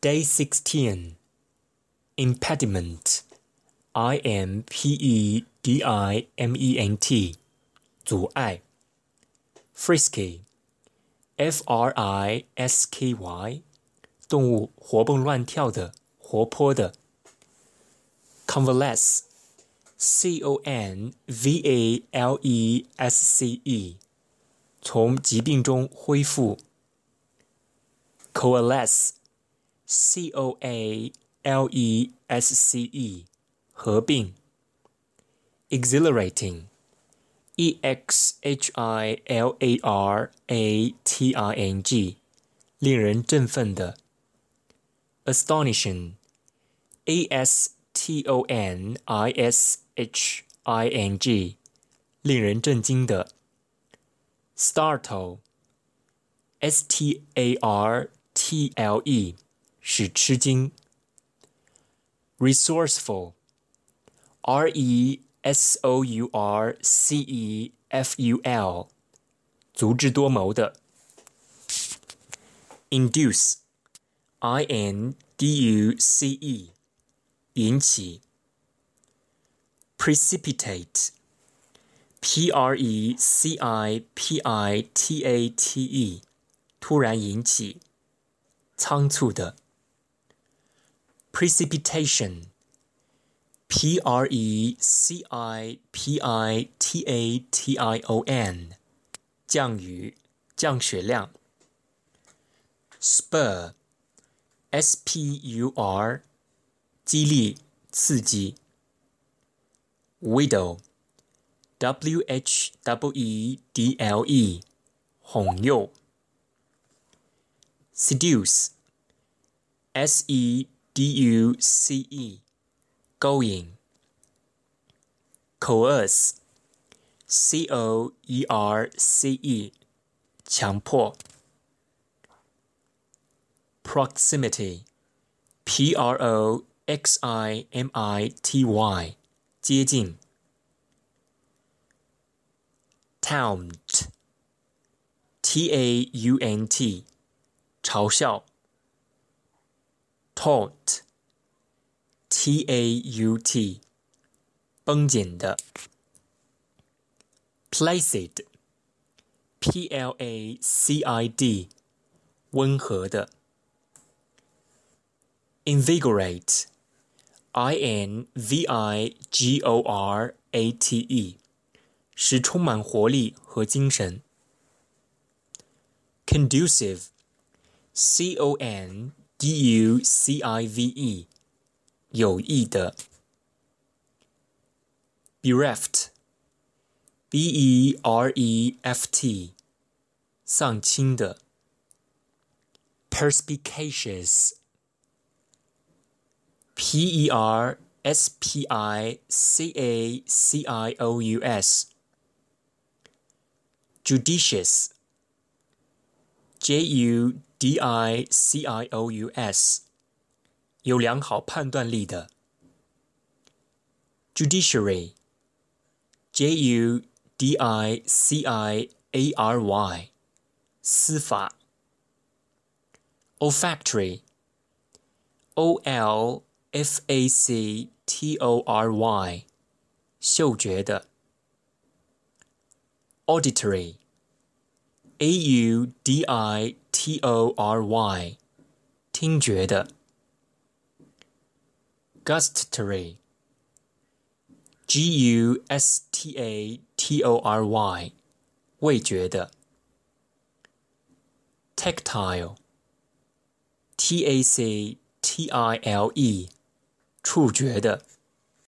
Day 16 Impediment I M P E D I M E N T 阻碍 Frisky F R I S K Y 动物活蹦乱跳的，活泼的。Convalesce C O N V A L E S C E 从疾病中恢复。Coalesce C O A L E S C E 合并。Exhilarating E X H I L A R A T I N G 令人振奋的。Astonishing A S T O N I S H I N G 令人震惊的。Startle S T A R T L E 使吃惊。Resourceful，R E S O U R C E F U L，足智多谋的。Induce，I N D U C E，引起。Precipitate，P R E C I P I T A T E，突然引起，仓促的。 Precipitation. P R E C I P I T A T I O N，降雨，降雪量。Spur，S P U R，激励，刺激。Wheedle，W H W E D L E，哄诱。Seduce，S E seduce S E duce，勾引；coerce，c o e r c e，强迫；proximity，p r o x i m i t y，接近；taunt，t a u n t，嘲笑。 Taut, T A U T，绷紧的。Placid, P L A C I D，温和的。Invigorate, I N V I G O R A T E，使充满活力和精神。Conducive, C O N。 Ducive，有益的。Bereft，B-E-R-E-F-T，丧亲的。Perspicacious，P-E-R-S-P-I-C-A-C-I-O-U-S。Judicious，J-U。 D I C I O U S，有良好判断力的。Judiciary，J U D I C I A R Y，司法。Olfactory，O L F A C T O R Y，嗅觉的。Auditory。 A U D I T O R Y，听觉的。Gustatory，G U S T A T O R Y，味觉的。Tactile，T A C T I L E，触觉的。